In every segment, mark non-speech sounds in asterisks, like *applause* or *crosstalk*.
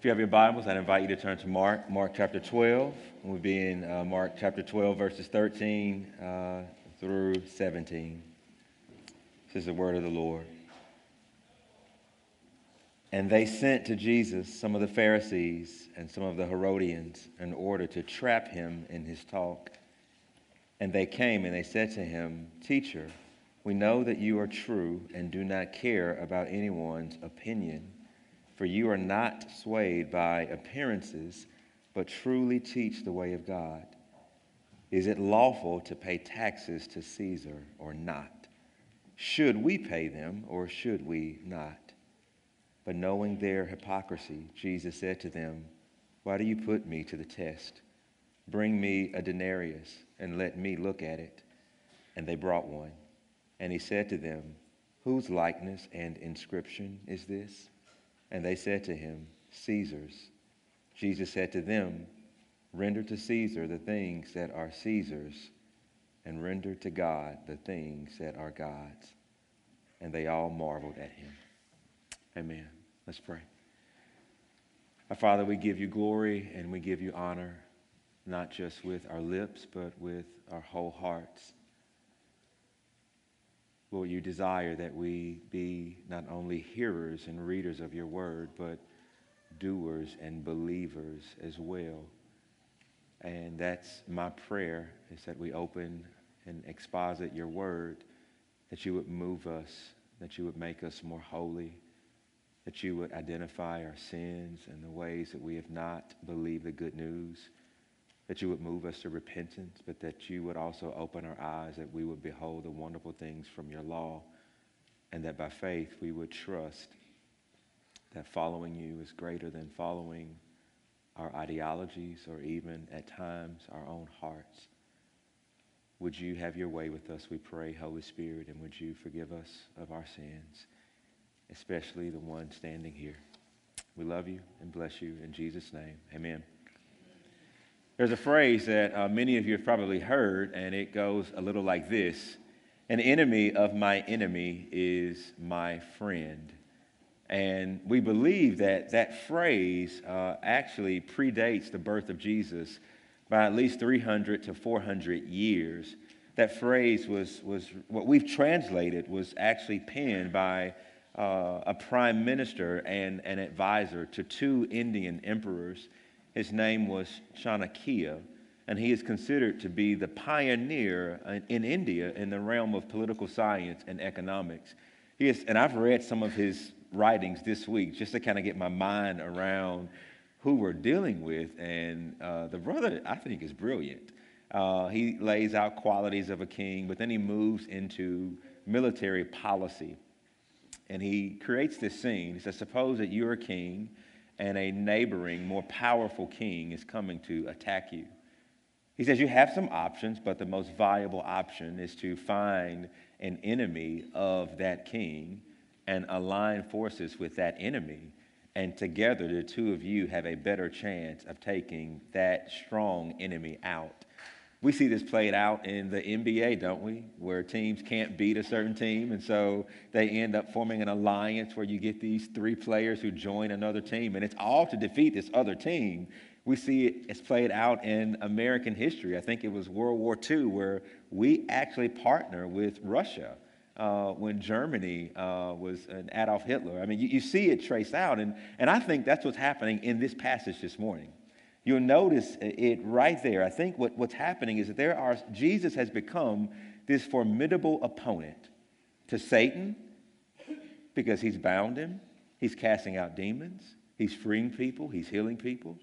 If you have your Bibles, I'd invite you to turn to Mark, Mark chapter 12. We'll be in uh, Mark chapter 12, verses 13 uh, through 17. This is the word of the Lord. And they sent to Jesus some of the Pharisees and some of the Herodians in order to trap him in his talk. And they came and they said to him, Teacher, we know that you are true and do not care about anyone's opinion for you are not swayed by appearances, but truly teach the way of God. Is it lawful to pay taxes to Caesar or not? Should we pay them or should we not? But knowing their hypocrisy, Jesus said to them, Why do you put me to the test? Bring me a denarius and let me look at it. And they brought one. And he said to them, Whose likeness and inscription is this? And they said to him, Caesar's. Jesus said to them, Render to Caesar the things that are Caesar's, and render to God the things that are God's. And they all marveled at him. Amen. Let's pray. Our Father, we give you glory and we give you honor, not just with our lips, but with our whole hearts. Lord, you desire that we be not only hearers and readers of your word, but doers and believers as well. And that's my prayer is that we open and exposit your word, that you would move us, that you would make us more holy, that you would identify our sins and the ways that we have not believed the good news that you would move us to repentance, but that you would also open our eyes, that we would behold the wonderful things from your law, and that by faith we would trust that following you is greater than following our ideologies or even at times our own hearts. Would you have your way with us, we pray, Holy Spirit, and would you forgive us of our sins, especially the one standing here? We love you and bless you in Jesus' name. Amen. There's a phrase that uh, many of you have probably heard, and it goes a little like this An enemy of my enemy is my friend. And we believe that that phrase uh, actually predates the birth of Jesus by at least 300 to 400 years. That phrase was, was what we've translated was actually penned by uh, a prime minister and an advisor to two Indian emperors his name was Chanakya, and he is considered to be the pioneer in India in the realm of political science and economics. He is, and I've read some of his writings this week just to kind of get my mind around who we're dealing with. And uh, the brother, I think, is brilliant. Uh, he lays out qualities of a king, but then he moves into military policy. And he creates this scene. He says, Suppose that you're a king and a neighboring, more powerful king is coming to attack you. He says you have some options, but the most viable option is to find an enemy of that king and align forces with that enemy. And together, the two of you have a better chance of taking that strong enemy out. We see this played out in the NBA, don't we? Where teams can't beat a certain team, and so they end up forming an alliance where you get these three players who join another team, and it's all to defeat this other team. We see it it's played out in American history. I think it was World War II where we actually partner with Russia. Uh, when Germany uh, was an Adolf Hitler. I mean, you, you see it traced out, and, and I think that's what's happening in this passage this morning. You'll notice it right there. I think what, what's happening is that there are, Jesus has become this formidable opponent to Satan because he's bound him, he's casting out demons, he's freeing people, he's healing people.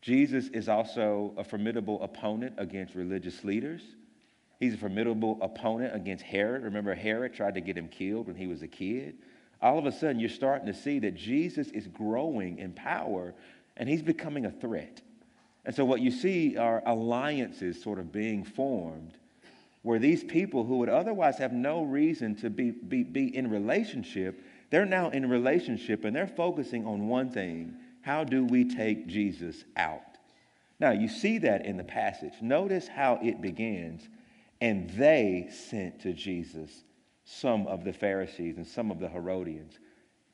Jesus is also a formidable opponent against religious leaders. He's a formidable opponent against Herod. Remember, Herod tried to get him killed when he was a kid. All of a sudden, you're starting to see that Jesus is growing in power and he's becoming a threat. And so, what you see are alliances sort of being formed where these people who would otherwise have no reason to be, be, be in relationship, they're now in relationship and they're focusing on one thing how do we take Jesus out? Now, you see that in the passage. Notice how it begins. And they sent to Jesus some of the Pharisees and some of the Herodians.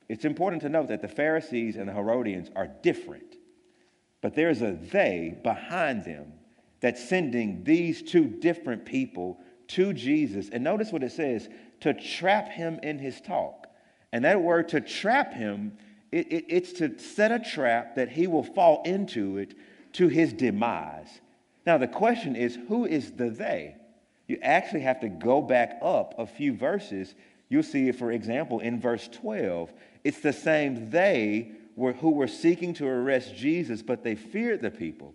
it's important to note that the Pharisees and the Herodians are different, but there's a they behind them that's sending these two different people to Jesus. And notice what it says to trap him in his talk. And that word to trap him, it, it, it's to set a trap that he will fall into it to his demise. Now, the question is who is the they? You actually have to go back up a few verses. You'll see for example, in verse 12. It's the same they were, who were seeking to arrest Jesus, but they feared the people.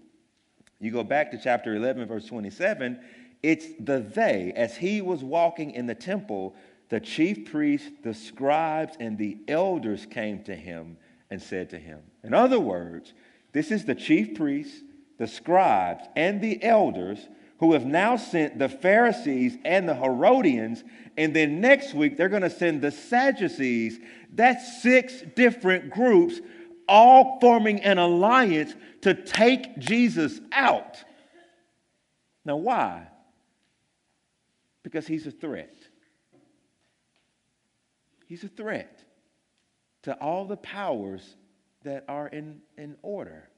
You go back to chapter 11, verse 27, it's the they. As he was walking in the temple, the chief priests, the scribes, and the elders came to him and said to him, In other words, this is the chief priests, the scribes, and the elders who have now sent the Pharisees and the Herodians, and then next week they're going to send the Sadducees. That's six different groups, all forming an alliance to take Jesus out. Now, why? Because he's a threat. He's a threat to all the powers that are in, in order.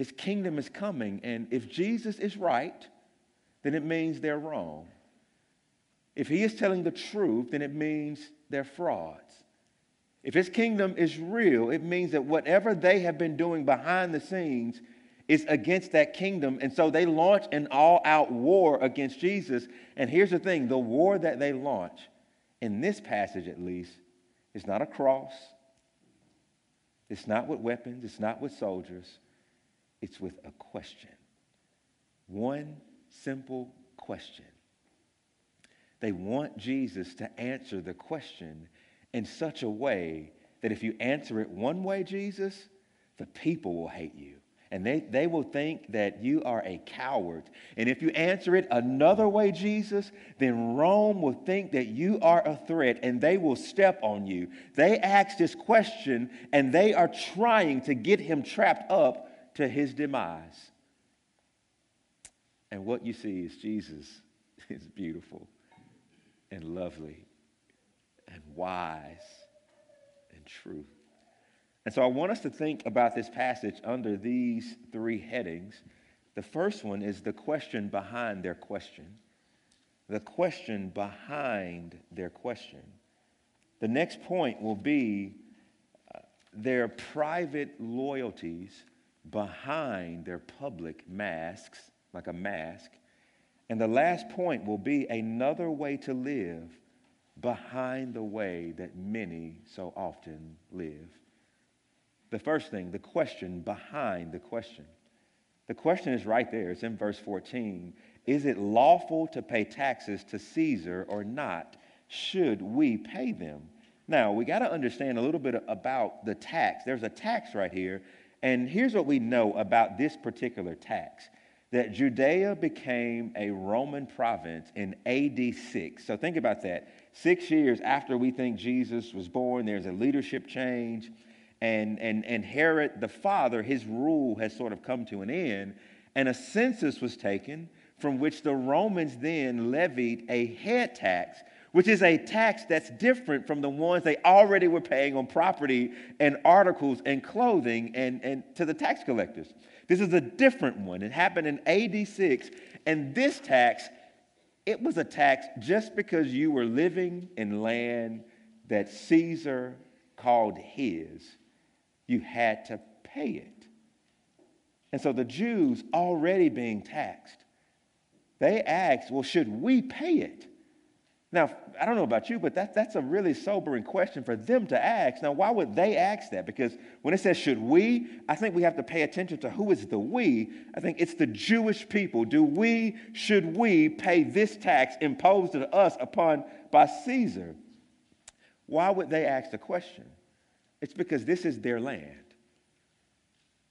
His kingdom is coming, and if Jesus is right, then it means they're wrong. If he is telling the truth, then it means they're frauds. If his kingdom is real, it means that whatever they have been doing behind the scenes is against that kingdom. And so they launch an all out war against Jesus. And here's the thing the war that they launch in this passage at least, is not a cross, it's not with weapons, it's not with soldiers, it's with a question. One simple question. They want Jesus to answer the question in such a way that if you answer it one way, Jesus, the people will hate you. And they, they will think that you are a coward. And if you answer it another way, Jesus, then Rome will think that you are a threat and they will step on you. They asked this question and they are trying to get him trapped up to his demise. And what you see is Jesus *laughs* is beautiful and lovely and wise and true. And so I want us to think about this passage under these three headings. The first one is the question behind their question. The question behind their question. The next point will be uh, their private loyalties behind their public masks, like a mask. And the last point will be another way to live behind the way that many so often live. The first thing, the question behind the question. The question is right there. It's in verse 14. Is it lawful to pay taxes to Caesar or not? Should we pay them? Now, we got to understand a little bit about the tax. There's a tax right here. And here's what we know about this particular tax that Judea became a Roman province in AD 6. So think about that. Six years after we think Jesus was born, there's a leadership change and, and, and Herod the father, his rule has sort of come to an end, and a census was taken from which the Romans then levied a head tax, which is a tax that's different from the ones they already were paying on property and articles and clothing and, and to the tax collectors. This is a different one. It happened in AD 6, and this tax, it was a tax just because you were living in land that Caesar called his you had to pay it. And so the Jews, already being taxed, they asked, well, should we pay it? Now, I don't know about you, but that, that's a really sobering question for them to ask. Now, why would they ask that? Because when it says, should we, I think we have to pay attention to who is the we. I think it's the Jewish people. Do we, should we pay this tax imposed to us upon by Caesar? Why would they ask the question? It's because this is their land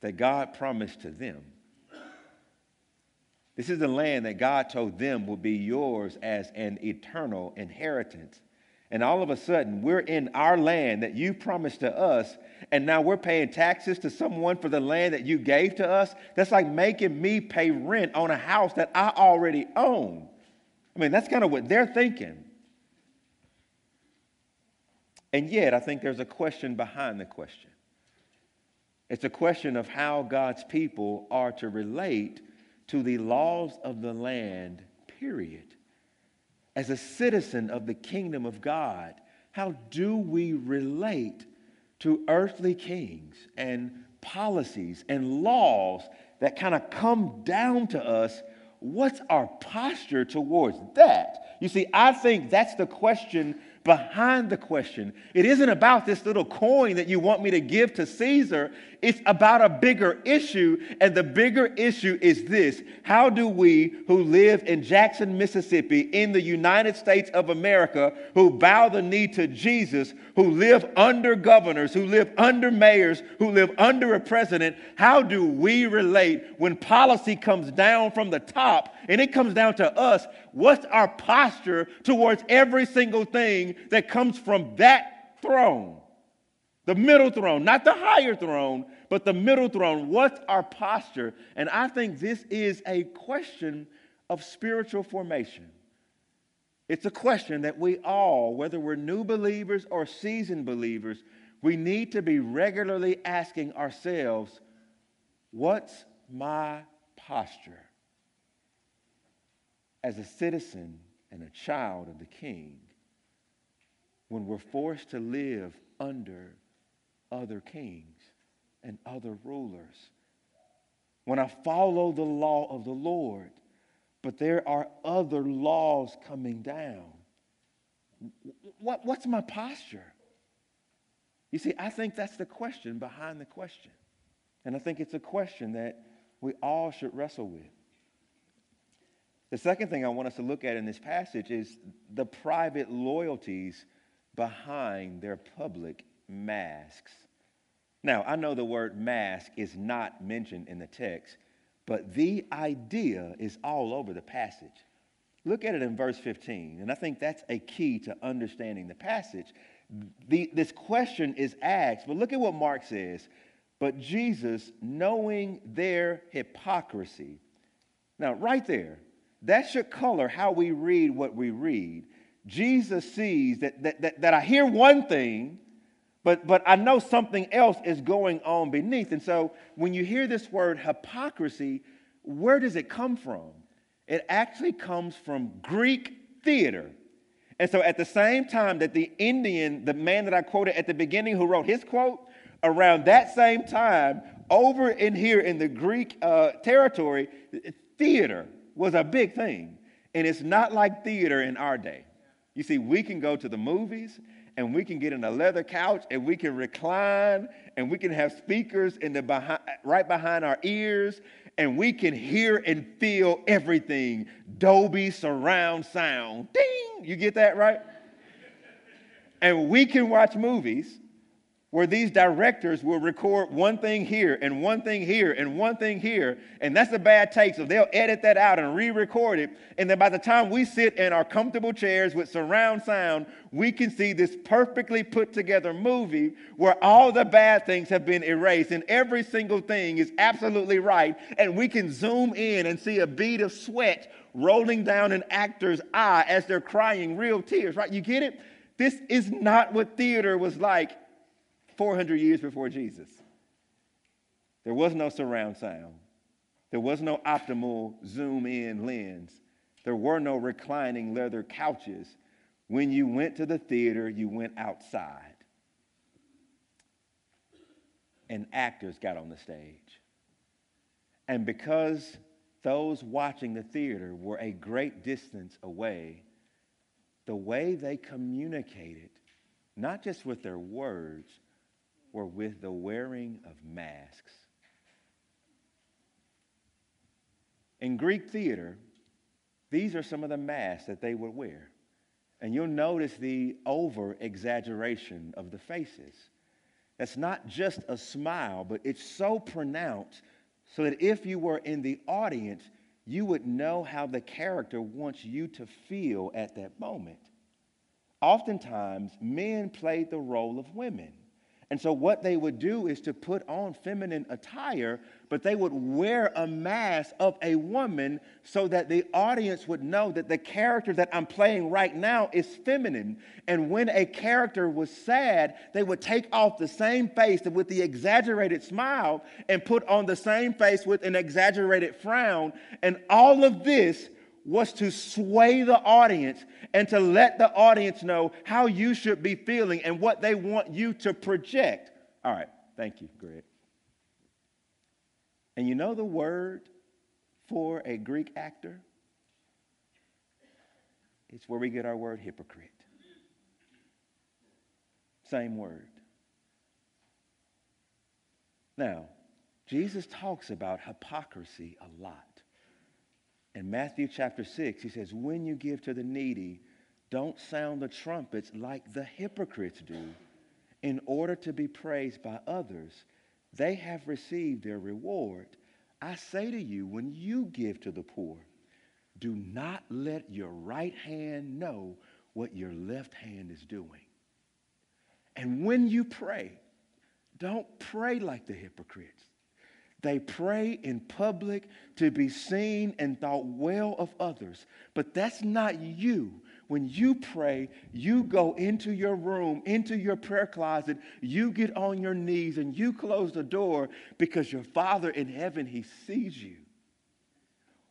that God promised to them. This is the land that God told them would be yours as an eternal inheritance. And all of a sudden, we're in our land that you promised to us, and now we're paying taxes to someone for the land that you gave to us. That's like making me pay rent on a house that I already own. I mean, that's kind of what they're thinking. And yet, I think there's a question behind the question. It's a question of how God's people are to relate to the laws of the land, period. As a citizen of the kingdom of God, how do we relate to earthly kings and policies and laws that kind of come down to us? What's our posture towards that? You see, I think that's the question behind the question. It isn't about this little coin that you want me to give to Caesar. It's about a bigger issue. And the bigger issue is this How do we, who live in Jackson, Mississippi, in the United States of America, who bow the knee to Jesus, who live under governors, who live under mayors, who live under a president, how do we relate when policy comes down from the top and it comes down to us? What's our posture towards every single thing that comes from that throne? The middle throne, not the higher throne, but the middle throne. What's our posture? And I think this is a question of spiritual formation. It's a question that we all, whether we're new believers or seasoned believers, we need to be regularly asking ourselves, what's my posture? As a citizen and a child of the king, when we're forced to live under other kings and other rulers. When I follow the law of the Lord, but there are other laws coming down, what, what's my posture? You see, I think that's the question behind the question. And I think it's a question that we all should wrestle with. The second thing I want us to look at in this passage is the private loyalties behind their public masks. Now, I know the word mask is not mentioned in the text, but the idea is all over the passage. Look at it in verse 15, and I think that's a key to understanding the passage. The, this question is asked, but look at what Mark says. But Jesus, knowing their hypocrisy. Now, right there, that should color how we read what we read. Jesus sees that, that, that, that I hear one thing, but, but I know something else is going on beneath. And so when you hear this word hypocrisy, where does it come from? It actually comes from Greek theater. And so at the same time that the Indian, the man that I quoted at the beginning who wrote his quote, around that same time, over in here in the Greek uh, territory, theater was a big thing. And it's not like theater in our day. You see, we can go to the movies and we can get in a leather couch and we can recline and we can have speakers in the behind, right behind our ears and we can hear and feel everything. Dolby surround sound. Ding! You get that right? and we can watch movies where these directors will record one thing here and one thing here and one thing here, and that's a bad take. So they'll edit that out and re record it. And then by the time we sit in our comfortable chairs with surround sound, we can see this perfectly put together movie where all the bad things have been erased and every single thing is absolutely right. And we can zoom in and see a bead of sweat rolling down an actor's eye as they're crying real tears, right? You get it? This is not what theater was like 400 years before Jesus. There was no surround sound. There was no optimal zoom in lens. There were no reclining leather couches. When you went to the theater, you went outside. And actors got on the stage. And because those watching the theater were a great distance away, the way they communicated, not just with their words, were with the wearing of masks. In Greek theater, these are some of the masks that they would wear. And you'll notice the over exaggeration of the faces. That's not just a smile, but it's so pronounced so that if you were in the audience, you would know how the character wants you to feel at that moment. Oftentimes, men played the role of women. And so, what they would do is to put on feminine attire, but they would wear a mask of a woman so that the audience would know that the character that I'm playing right now is feminine. And when a character was sad, they would take off the same face with the exaggerated smile and put on the same face with an exaggerated frown. And all of this was to sway the audience and to let the audience know how you should be feeling and what they want you to project. All right, thank you, Greg. And you know the word for a Greek actor? It's where we get our word hypocrite. Same word. Now, Jesus talks about hypocrisy a lot. In Matthew chapter 6, he says, When you give to the needy, don't sound the trumpets like the hypocrites do in order to be praised by others. They have received their reward. I say to you, when you give to the poor, do not let your right hand know what your left hand is doing. And when you pray, don't pray like the hypocrites. They pray in public to be seen and thought well of others. But that's not you. When you pray, you go into your room, into your prayer closet, you get on your knees and you close the door because your Father in heaven, He sees you.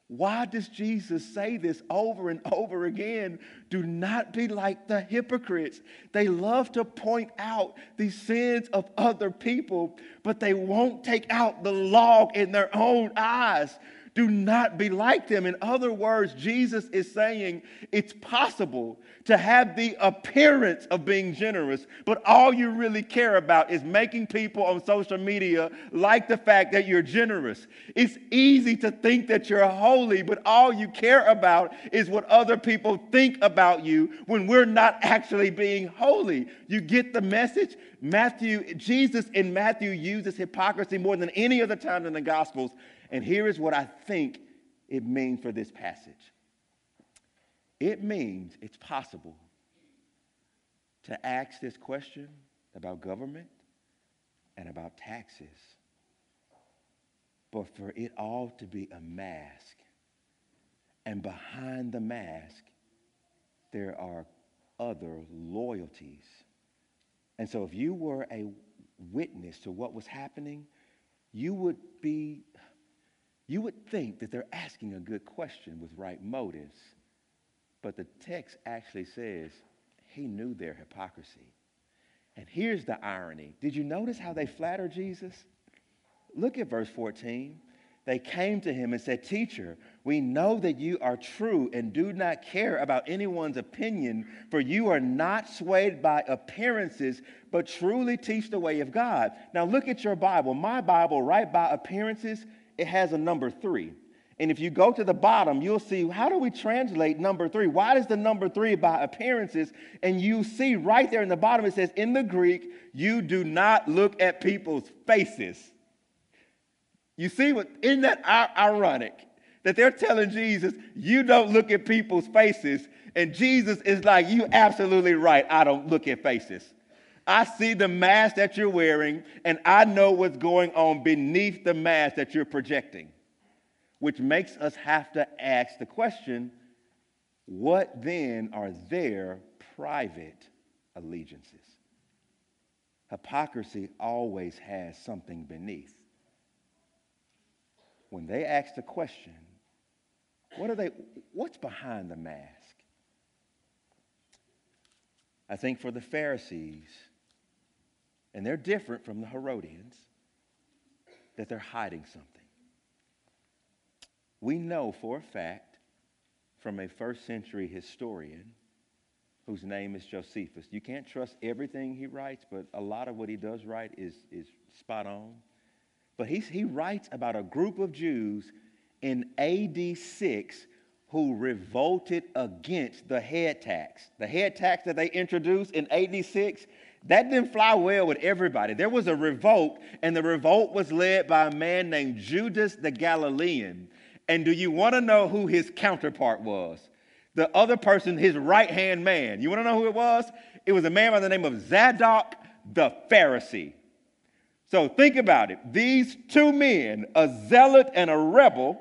Why does Jesus say this over and over again? Do not be like the hypocrites. They love to point out the sins of other people, but they won't take out the log in their own eyes. Do not be like them. In other words, Jesus is saying it's possible to have the appearance of being generous, but all you really care about is making people on social media like the fact that you're generous. It's easy to think that you're holy, but all you care about is what other people think about you when we're not actually being holy. You get the message? Matthew, Jesus in Matthew uses hypocrisy more than any other time in the Gospels. And here is what I think it means for this passage it means it's possible to ask this question about government and about taxes, but for it all to be a mask. And behind the mask, there are other loyalties. And so, if you were a witness to what was happening, you would be you would think that they're asking a good question with right motives. But the text actually says he knew their hypocrisy. And here's the irony. Did you notice how they flatter Jesus? Look at verse 14. They came to him and said, Teacher, we know that you are true and do not care about anyone's opinion, for you are not swayed by appearances, but truly teach the way of God. Now look at your Bible. My Bible, right by appearances, it has a number three. And if you go to the bottom, you'll see how do we translate number three? Why does the number three by appearances? And you see right there in the bottom, it says, in the Greek, you do not look at people's faces. You see what, isn't that ironic? That they're telling Jesus, you don't look at people's faces. And Jesus is like, you absolutely right. I don't look at faces. I see the mask that you're wearing, and I know what's going on beneath the mask that you're projecting, which makes us have to ask the question what then are their private allegiances? Hypocrisy always has something beneath. When they ask the question, what are they, what's behind the mask? I think for the Pharisees, and they're different from the Herodians, that they're hiding something. We know for a fact from a first century historian whose name is Josephus. You can't trust everything he writes, but a lot of what he does write is, is spot on. But he, he writes about a group of Jews in AD 6 who revolted against the head tax. The head tax that they introduced in AD 6 that didn't fly well with everybody. There was a revolt, and the revolt was led by a man named Judas the Galilean. And do you want to know who his counterpart was? The other person, his right hand man. You want to know who it was? It was a man by the name of Zadok the Pharisee. So think about it. These two men, a zealot and a rebel,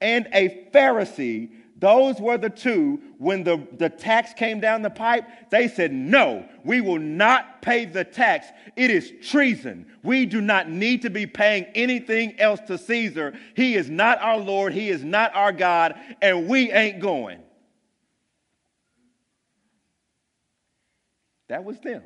and a Pharisee, those were the two. When the, the tax came down the pipe, they said, No, we will not pay the tax. It is treason. We do not need to be paying anything else to Caesar. He is not our Lord, He is not our God, and we ain't going. That was them.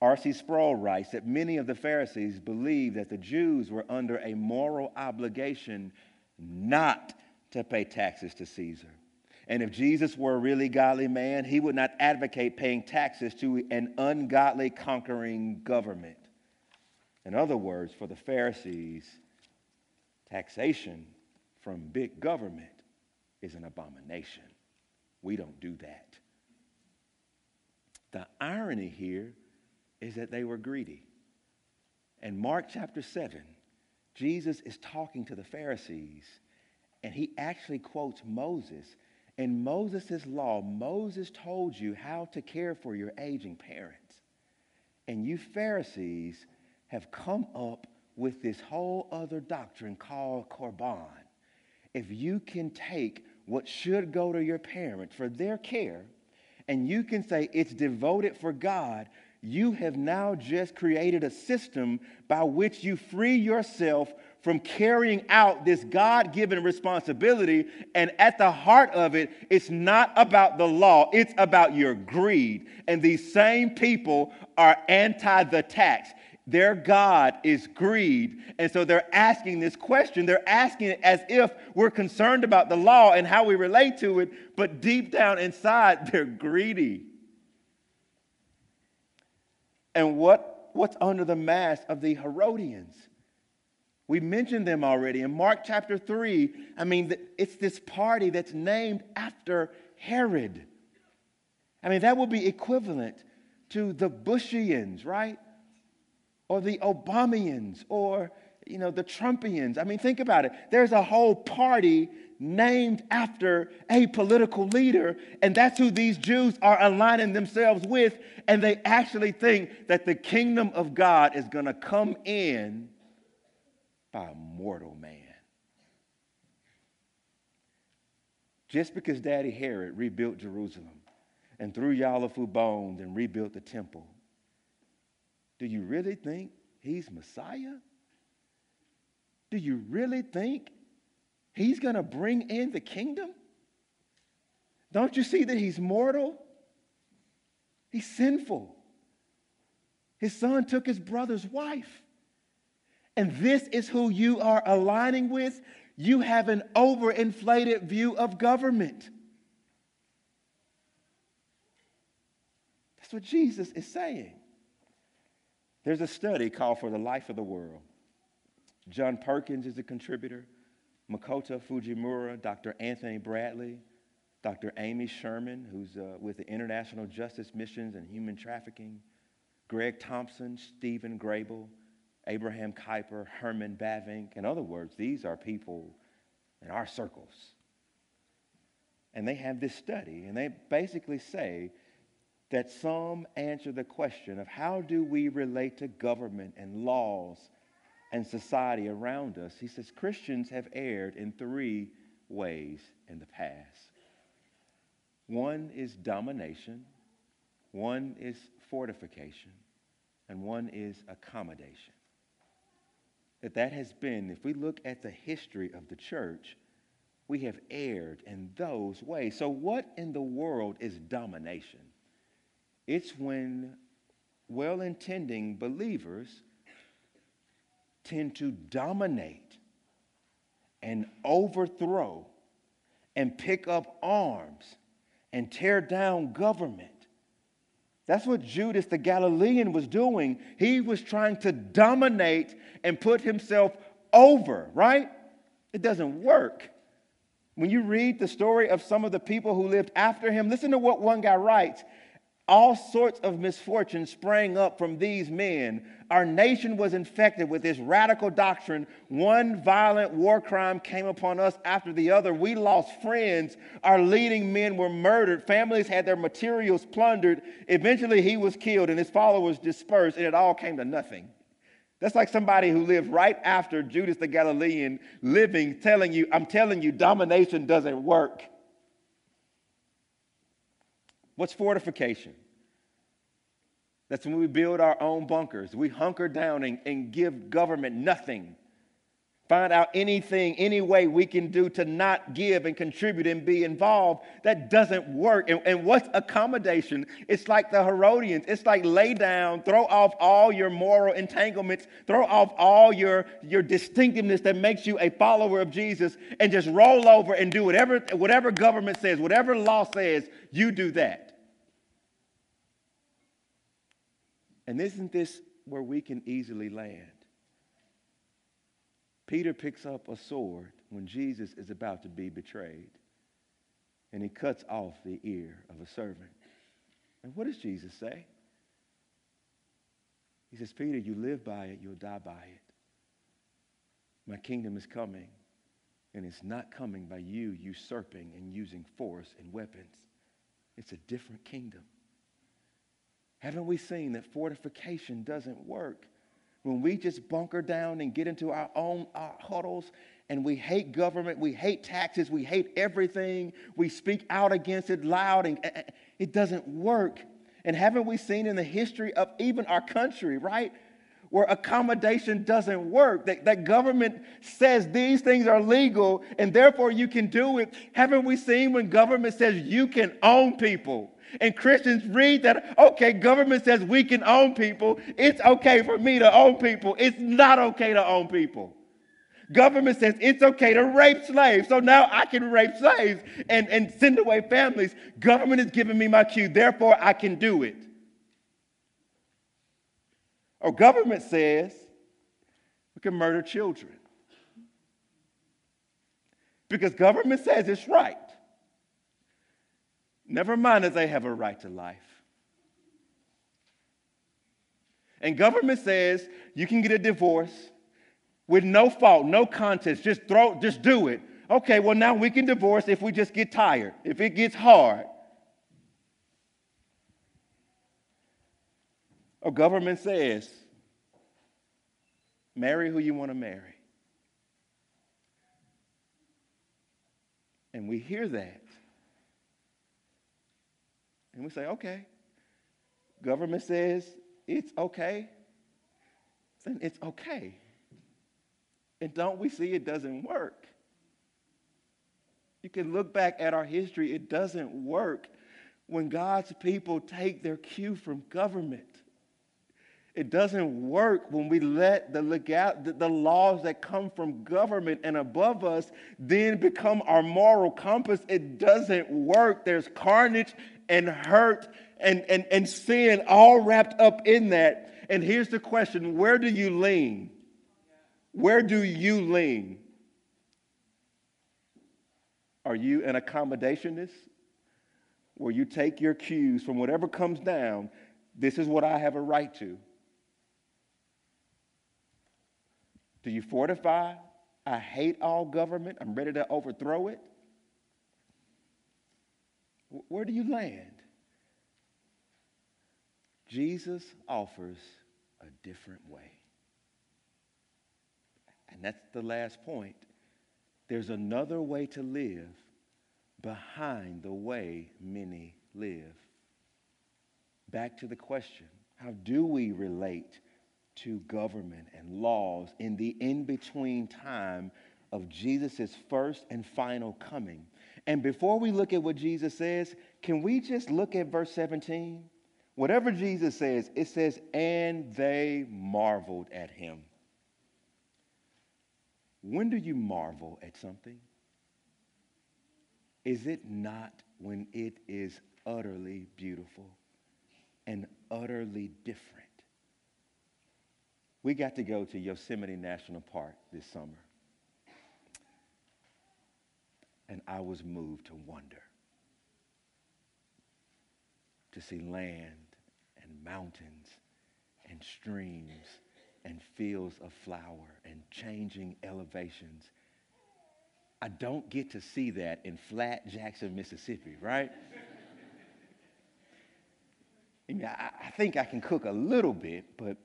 R.C. Sproul writes that many of the Pharisees believed that the Jews were under a moral obligation not to pay taxes to Caesar. And if Jesus were a really godly man, he would not advocate paying taxes to an ungodly conquering government. In other words, for the Pharisees, taxation from big government is an abomination. We don't do that. The irony here is that they were greedy. In Mark chapter 7, Jesus is talking to the Pharisees, and he actually quotes Moses. In Moses' law, Moses told you how to care for your aging parents. And you Pharisees have come up with this whole other doctrine called Korban. If you can take what should go to your parents for their care, and you can say it's devoted for God, you have now just created a system by which you free yourself from carrying out this God given responsibility. And at the heart of it, it's not about the law, it's about your greed. And these same people are anti the tax. Their God is greed. And so they're asking this question. They're asking it as if we're concerned about the law and how we relate to it, but deep down inside, *laughs* they're greedy. And what, what's under the mask of the Herodians? We mentioned them already in Mark chapter 3. I mean, it's this party that's named after Herod. I mean, that would be equivalent to the Bushians, right? Or the Obamians, or, you know, the Trumpians. I mean, think about it. There's a whole party named after a political leader. And that's who these Jews are aligning themselves with. And they actually think that the kingdom of God is going to come in by mortal man. Just because Daddy Herod rebuilt Jerusalem and threw Yalafu bones and rebuilt the temple, do you really think he's Messiah? Do you really think He's going to bring in the kingdom? Don't you see that he's mortal? He's sinful. His son took his brother's wife. And this is who you are aligning with. You have an overinflated view of government. That's what Jesus is saying. There's a study called For the Life of the World. John Perkins is a contributor. Makoto Fujimura, Dr. Anthony Bradley, Dr. Amy Sherman, who's uh, with the International Justice Missions and Human Trafficking, Greg Thompson, Stephen Grabill, Abraham Kuyper, Herman Bavinck. In other words, these are people in our circles. And they have this study, and they basically say that some answer the question of how do we relate to government and laws and society around us. He says Christians have erred in three ways in the past one is domination, one is fortification, and one is accommodation. That that has been, if we look at the history of the church, we have erred in those ways. So, what in the world is domination? It's when well intending believers tend to dominate and overthrow and pick up arms and tear down government. That's what Judas the Galilean was doing. He was trying to dominate and put himself over, right? It doesn't work. When you read the story of some of the people who lived after him, listen to what one guy writes. All sorts of misfortune sprang up from these men. Our nation was infected with this radical doctrine. One violent war crime came upon us after the other. We lost friends. Our leading men were murdered. Families had their materials plundered. Eventually, he was killed and his followers dispersed, and it all came to nothing. That's like somebody who lived right after Judas the Galilean living, telling you, I'm telling you, domination doesn't work. What's fortification? That's when we build our own bunkers. We hunker down and, and give government nothing. Find out anything, any way we can do to not give and contribute and be involved. That doesn't work. And, and what's accommodation? It's like the Herodians. It's like lay down, throw off all your moral entanglements, throw off all your, your distinctiveness that makes you a follower of Jesus, and just roll over and do whatever, whatever government says, whatever law says, you do that. And isn't this where we can easily land? Peter picks up a sword when Jesus is about to be betrayed, and he cuts off the ear of a servant. And what does Jesus say? He says, Peter, you live by it, you'll die by it. My kingdom is coming, and it's not coming by you usurping and using force and weapons. It's a different kingdom. Haven't we seen that fortification doesn't work? When we just bunker down and get into our own huddles and we hate government, we hate taxes, we hate everything, we speak out against it loud, and eh, eh, it doesn't work. And haven't we seen in the history of even our country, right? Where accommodation doesn't work, that, that government says these things are legal and therefore you can do it. Haven't we seen when government says you can own people? And Christians read that, okay, government says we can own people. It's okay for me to own people. It's not okay to own people. Government says it's okay to rape slaves. So now I can rape slaves and, and send away families. Government is giving me my cue, therefore I can do it. Or government says we can murder children. Because government says it's right. Never mind that they have a right to life. And government says you can get a divorce with no fault, no contest. Just throw, just do it. Okay, well now we can divorce if we just get tired, if it gets hard. Or government says, marry who you want to marry. And we hear that. And we say, okay, government says it's okay, then it's okay. And don't we see it doesn't work? You can look back at our history, it doesn't work when God's people take their cue from government. It doesn't work when we let the, legal, the laws that come from government and above us then become our moral compass. It doesn't work. There's carnage and hurt and, and, and sin all wrapped up in that. And here's the question where do you lean? Where do you lean? Are you an accommodationist? Where you take your cues from whatever comes down, this is what I have a right to. Do you fortify? I hate all government. I'm ready to overthrow it. Where do you land? Jesus offers a different way. And that's the last point. There's another way to live behind the way many live. Back to the question how do we relate to government and laws in the in between time of Jesus' first and final coming? And before we look at what Jesus says, can we just look at verse 17? Whatever Jesus says, it says, and they marveled at him. When do you marvel at something? Is it not when it is utterly beautiful and utterly different? We got to go to Yosemite National Park this summer. and I was moved to wonder, to see land and mountains and streams and fields of flower and changing elevations. I don't get to see that in flat Jackson, Mississippi, right? *laughs* I, mean, I, I think I can cook a little bit, but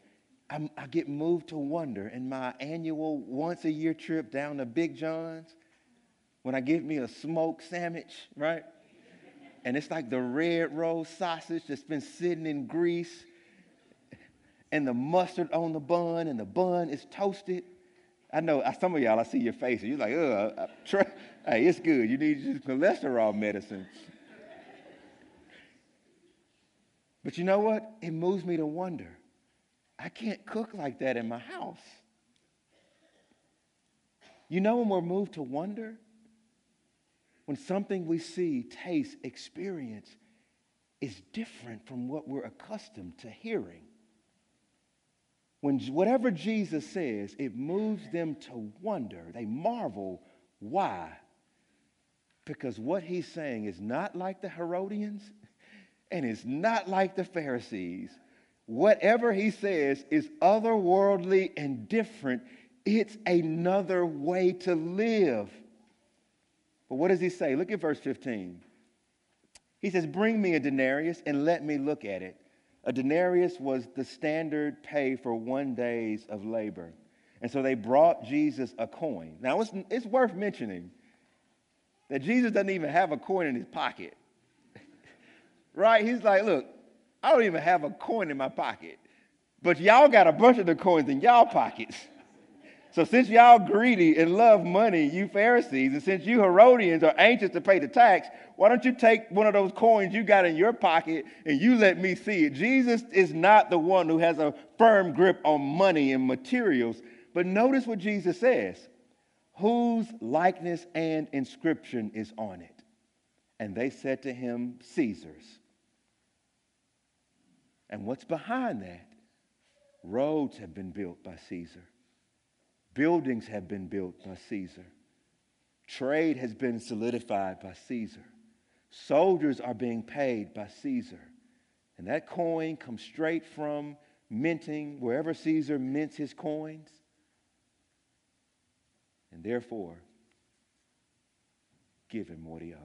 I'm, i get moved to wonder in my annual once a year trip down to Big John's when I get me a smoked sandwich, right? And it's like the red roast sausage that's been sitting in grease and the mustard on the bun and the bun is toasted. I know some of y'all, I see your faces. You're like, ugh, hey, it's good. You need just cholesterol medicine. But you know what? It moves me to wonder. I can't cook like that in my house. You know when we're moved to wonder? When something we see, taste, experience is different from what we're accustomed to hearing. When whatever Jesus says, it moves them to wonder. They marvel why? Because what he's saying is not like the Herodians and it's not like the Pharisees. Whatever he says is otherworldly and different. It's another way to live. But what does he say? Look at verse 15. He says, Bring me a denarius and let me look at it. A denarius was the standard pay for one day's of labor. And so they brought Jesus a coin. Now, it's, it's worth mentioning that Jesus doesn't even have a coin in his pocket. *laughs* right? He's like, Look, I don't even have a coin in my pocket, but y'all got a bunch of the coins in y'all pockets. So since y'all greedy and love money, you Pharisees, and since you Herodians are anxious to pay the tax, why don't you take one of those coins you got in your pocket and you let me see it? Jesus is not the one who has a firm grip on money and materials. But notice what Jesus says whose likeness and inscription is on it? And they said to him, Caesar's. And what's behind that? Roads have been built by Caesar Buildings have been built by Caesar. Trade has been solidified by Caesar. Soldiers are being paid by Caesar. And that coin comes straight from minting wherever Caesar mints his coins. And therefore, give him what he owes.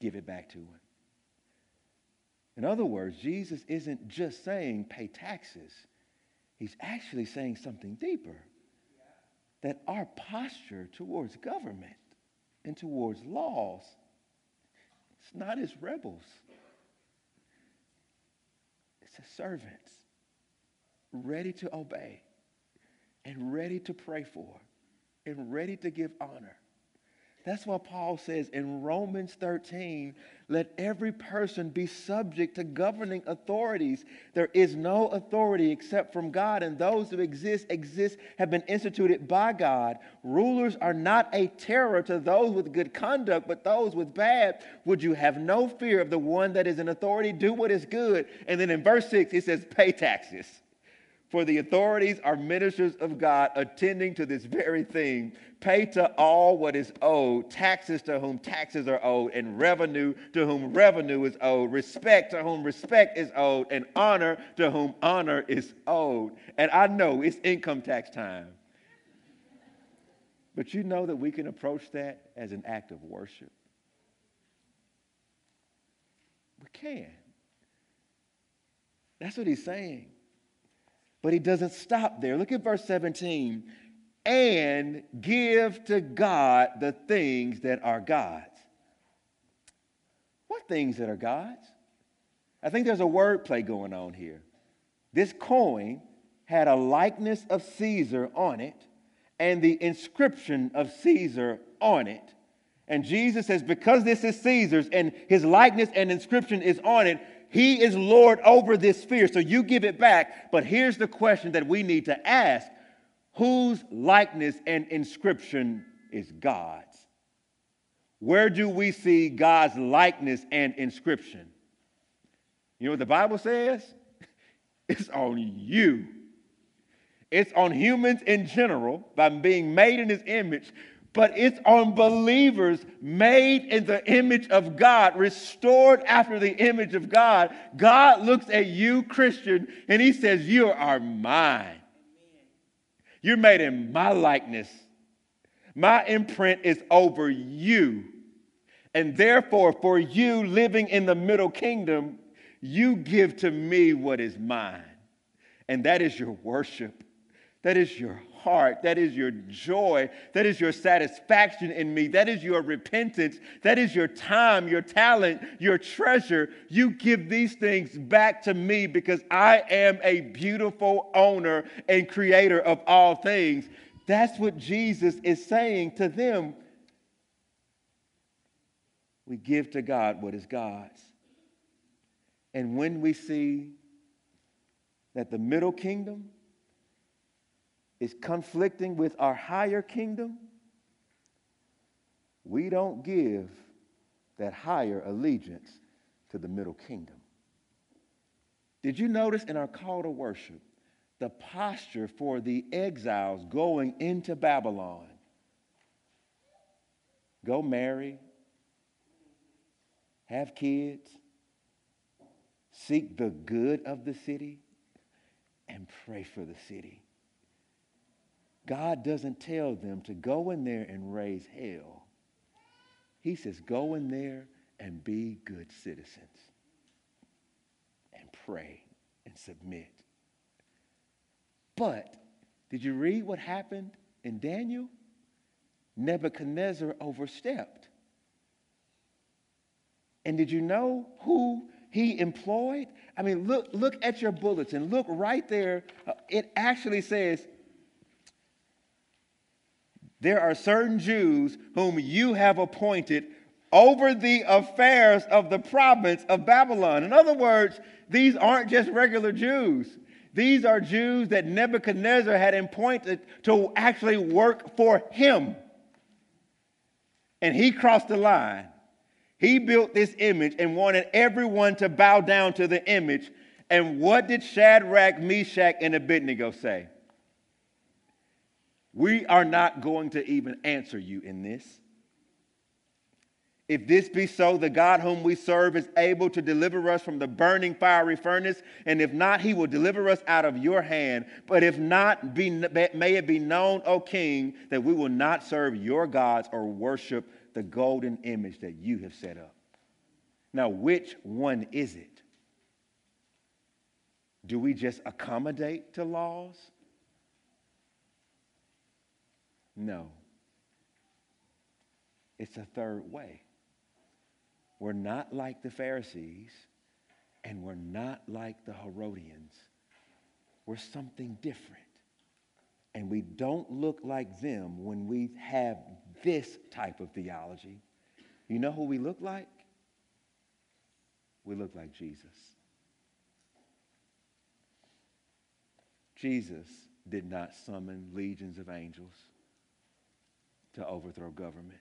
Give it back to him. In other words, Jesus isn't just saying pay taxes. He's actually saying something deeper that our posture towards government and towards laws it's not as rebels. It's as servants ready to obey and ready to pray for and ready to give honor that's why Paul says in Romans 13, let every person be subject to governing authorities. There is no authority except from God, and those who exist, exist, have been instituted by God. Rulers are not a terror to those with good conduct, but those with bad. Would you have no fear of the one that is in authority? Do what is good. And then in verse 6, he says, pay taxes. For the authorities are ministers of God attending to this very thing. Pay to all what is owed, taxes to whom taxes are owed, and revenue to whom revenue is owed, respect to whom respect is owed, and honor to whom honor is owed. And I know it's income tax time. But you know that we can approach that as an act of worship. We can. That's what he's saying. But he doesn't stop there. Look at verse 17. And give to God the things that are God's. What things that are God's? I think there's a wordplay going on here. This coin had a likeness of Caesar on it and the inscription of Caesar on it. And Jesus says, because this is Caesar's and his likeness and inscription is on it, he is Lord over this sphere, so you give it back. But here's the question that we need to ask Whose likeness and inscription is God's? Where do we see God's likeness and inscription? You know what the Bible says? *laughs* It's on you. It's on humans in general by being made in his image. But it's on believers made in the image of God, restored after the image of God. God looks at you, Christian, and he says, You are mine. You're made in my likeness. My imprint is over you. And therefore, for you living in the middle kingdom, you give to me what is mine. And that is your worship. That is your heart. That is your joy. That is your satisfaction in me. That is your repentance. That is your time, your talent, your treasure. You give these things back to me because I am a beautiful owner and creator of all things. That's what Jesus is saying to them. We give to God what is God's. And when we see that the middle kingdom is conflicting with our higher kingdom, we don't give that higher allegiance to the middle kingdom. Did you notice in our call to worship the posture for the exiles going into Babylon? Go marry, have kids, seek the good of the city, and pray for the city. God doesn't tell them to go in there and raise hell. He says, go in there and be good citizens and pray and submit. But did you read what happened in Daniel? Nebuchadnezzar overstepped. And did you know who he employed? I mean, look, look at your bulletin. Look right there. Uh, it actually says there are certain Jews whom you have appointed over the affairs of the province of Babylon. In other words, these aren't just regular Jews. These are Jews that Nebuchadnezzar had appointed to actually work for him. And he crossed the line. He built this image and wanted everyone to bow down to the image. And what did Shadrach, Meshach, and Abednego say? We are not going to even answer you in this. If this be so, the God whom we serve is able to deliver us from the burning fiery furnace, and if not, he will deliver us out of your hand. But if not, be, may it be known, O king, that we will not serve your gods or worship the golden image that you have set up. Now, which one is it? Do we just accommodate to laws? No. It's a third way. We're not like the Pharisees, and we're not like the Herodians. We're something different. And we don't look like them when we have this type of theology. You know who we look like? We look like Jesus. Jesus did not summon legions of angels to overthrow government.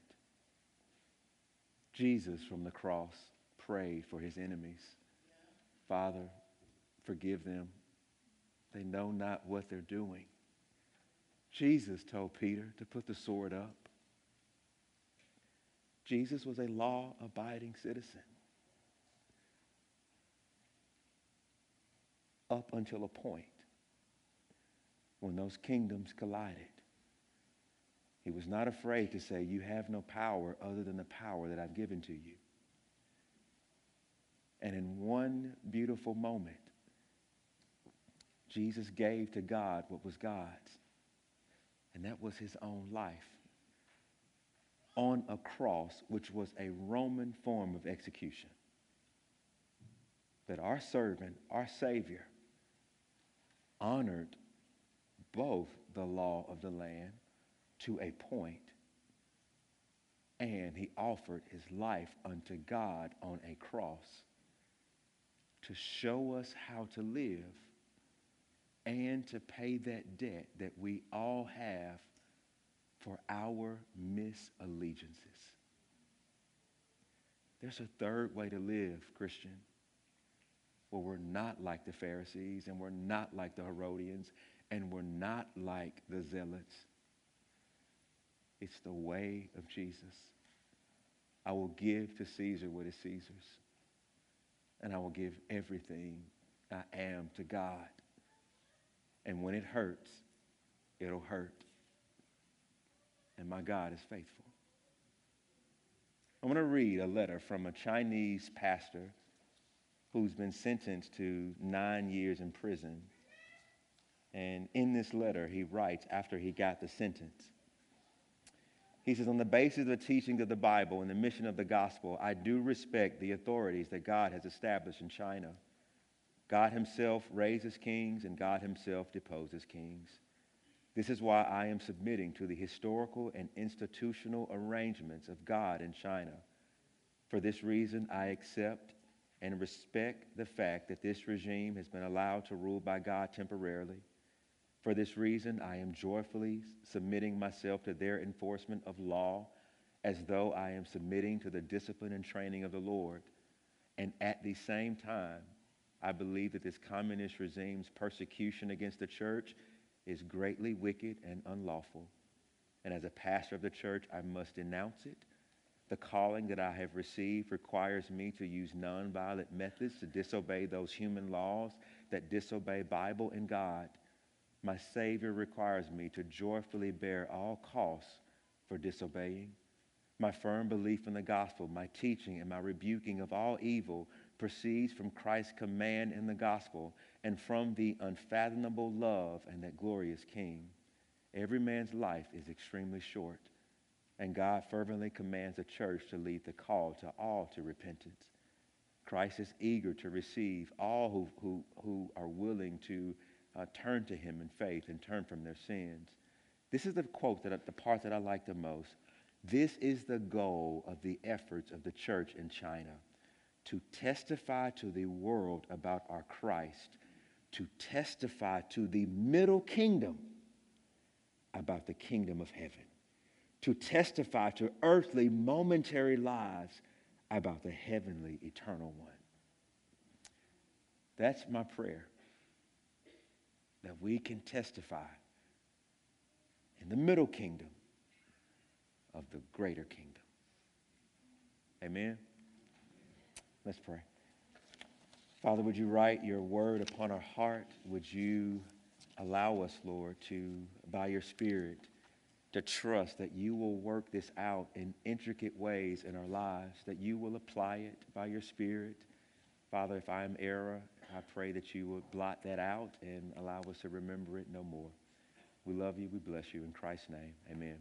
Jesus from the cross prayed for his enemies. Father, forgive them. They know not what they're doing. Jesus told Peter to put the sword up. Jesus was a law abiding citizen up until a point when those kingdoms collided. He was not afraid to say, You have no power other than the power that I've given to you. And in one beautiful moment, Jesus gave to God what was God's, and that was his own life on a cross, which was a Roman form of execution. That our servant, our Savior, honored both the law of the land to a point, and he offered his life unto God on a cross to show us how to live and to pay that debt that we all have for our misallegiances. There's a third way to live, Christian, where we're not like the Pharisees and we're not like the Herodians and we're not like the Zealots It's the way of Jesus. I will give to Caesar what is Caesar's, and I will give everything I am to God. And when it hurts, it'll hurt. And my God is faithful. I'm going to read a letter from a Chinese pastor who's been sentenced to nine years in prison. And in this letter, he writes after he got the sentence. He says, On the basis of the teachings of the Bible and the mission of the gospel, I do respect the authorities that God has established in China. God Himself raises kings, and God Himself deposes kings. This is why I am submitting to the historical and institutional arrangements of God in China. For this reason, I accept and respect the fact that this regime has been allowed to rule by God temporarily. For this reason, I am joyfully submitting myself to their enforcement of law as though I am submitting to the discipline and training of the Lord. And at the same time, I believe that this communist regime's persecution against the church is greatly wicked and unlawful. And as a pastor of the church, I must denounce it. The calling that I have received requires me to use nonviolent methods to disobey those human laws that disobey Bible and God. My Savior requires me to joyfully bear all costs for disobeying. My firm belief in the gospel, my teaching, and my rebuking of all evil proceeds from Christ's command in the gospel and from the unfathomable love and that glorious King. Every man's life is extremely short, and God fervently commands the church to lead the call to all to repentance. Christ is eager to receive all who, who, who are willing to uh, turn to him in faith and turn from their sins. This is the quote that the part that I like the most. This is the goal of the efforts of the church in China to testify to the world about our Christ to testify to the middle kingdom about the kingdom of heaven, to testify to earthly momentary lives about the heavenly eternal one. That's my prayer. That we can testify in the middle kingdom of the greater kingdom. Amen. Let's pray. Father, would you write your word upon our heart? Would you allow us, Lord, to, by your Spirit, to trust that you will work this out in intricate ways in our lives, that you will apply it by your Spirit. Father, if I am error, I pray that you would blot that out and allow us to remember it no more. We love you. We bless you. In Christ's name, amen.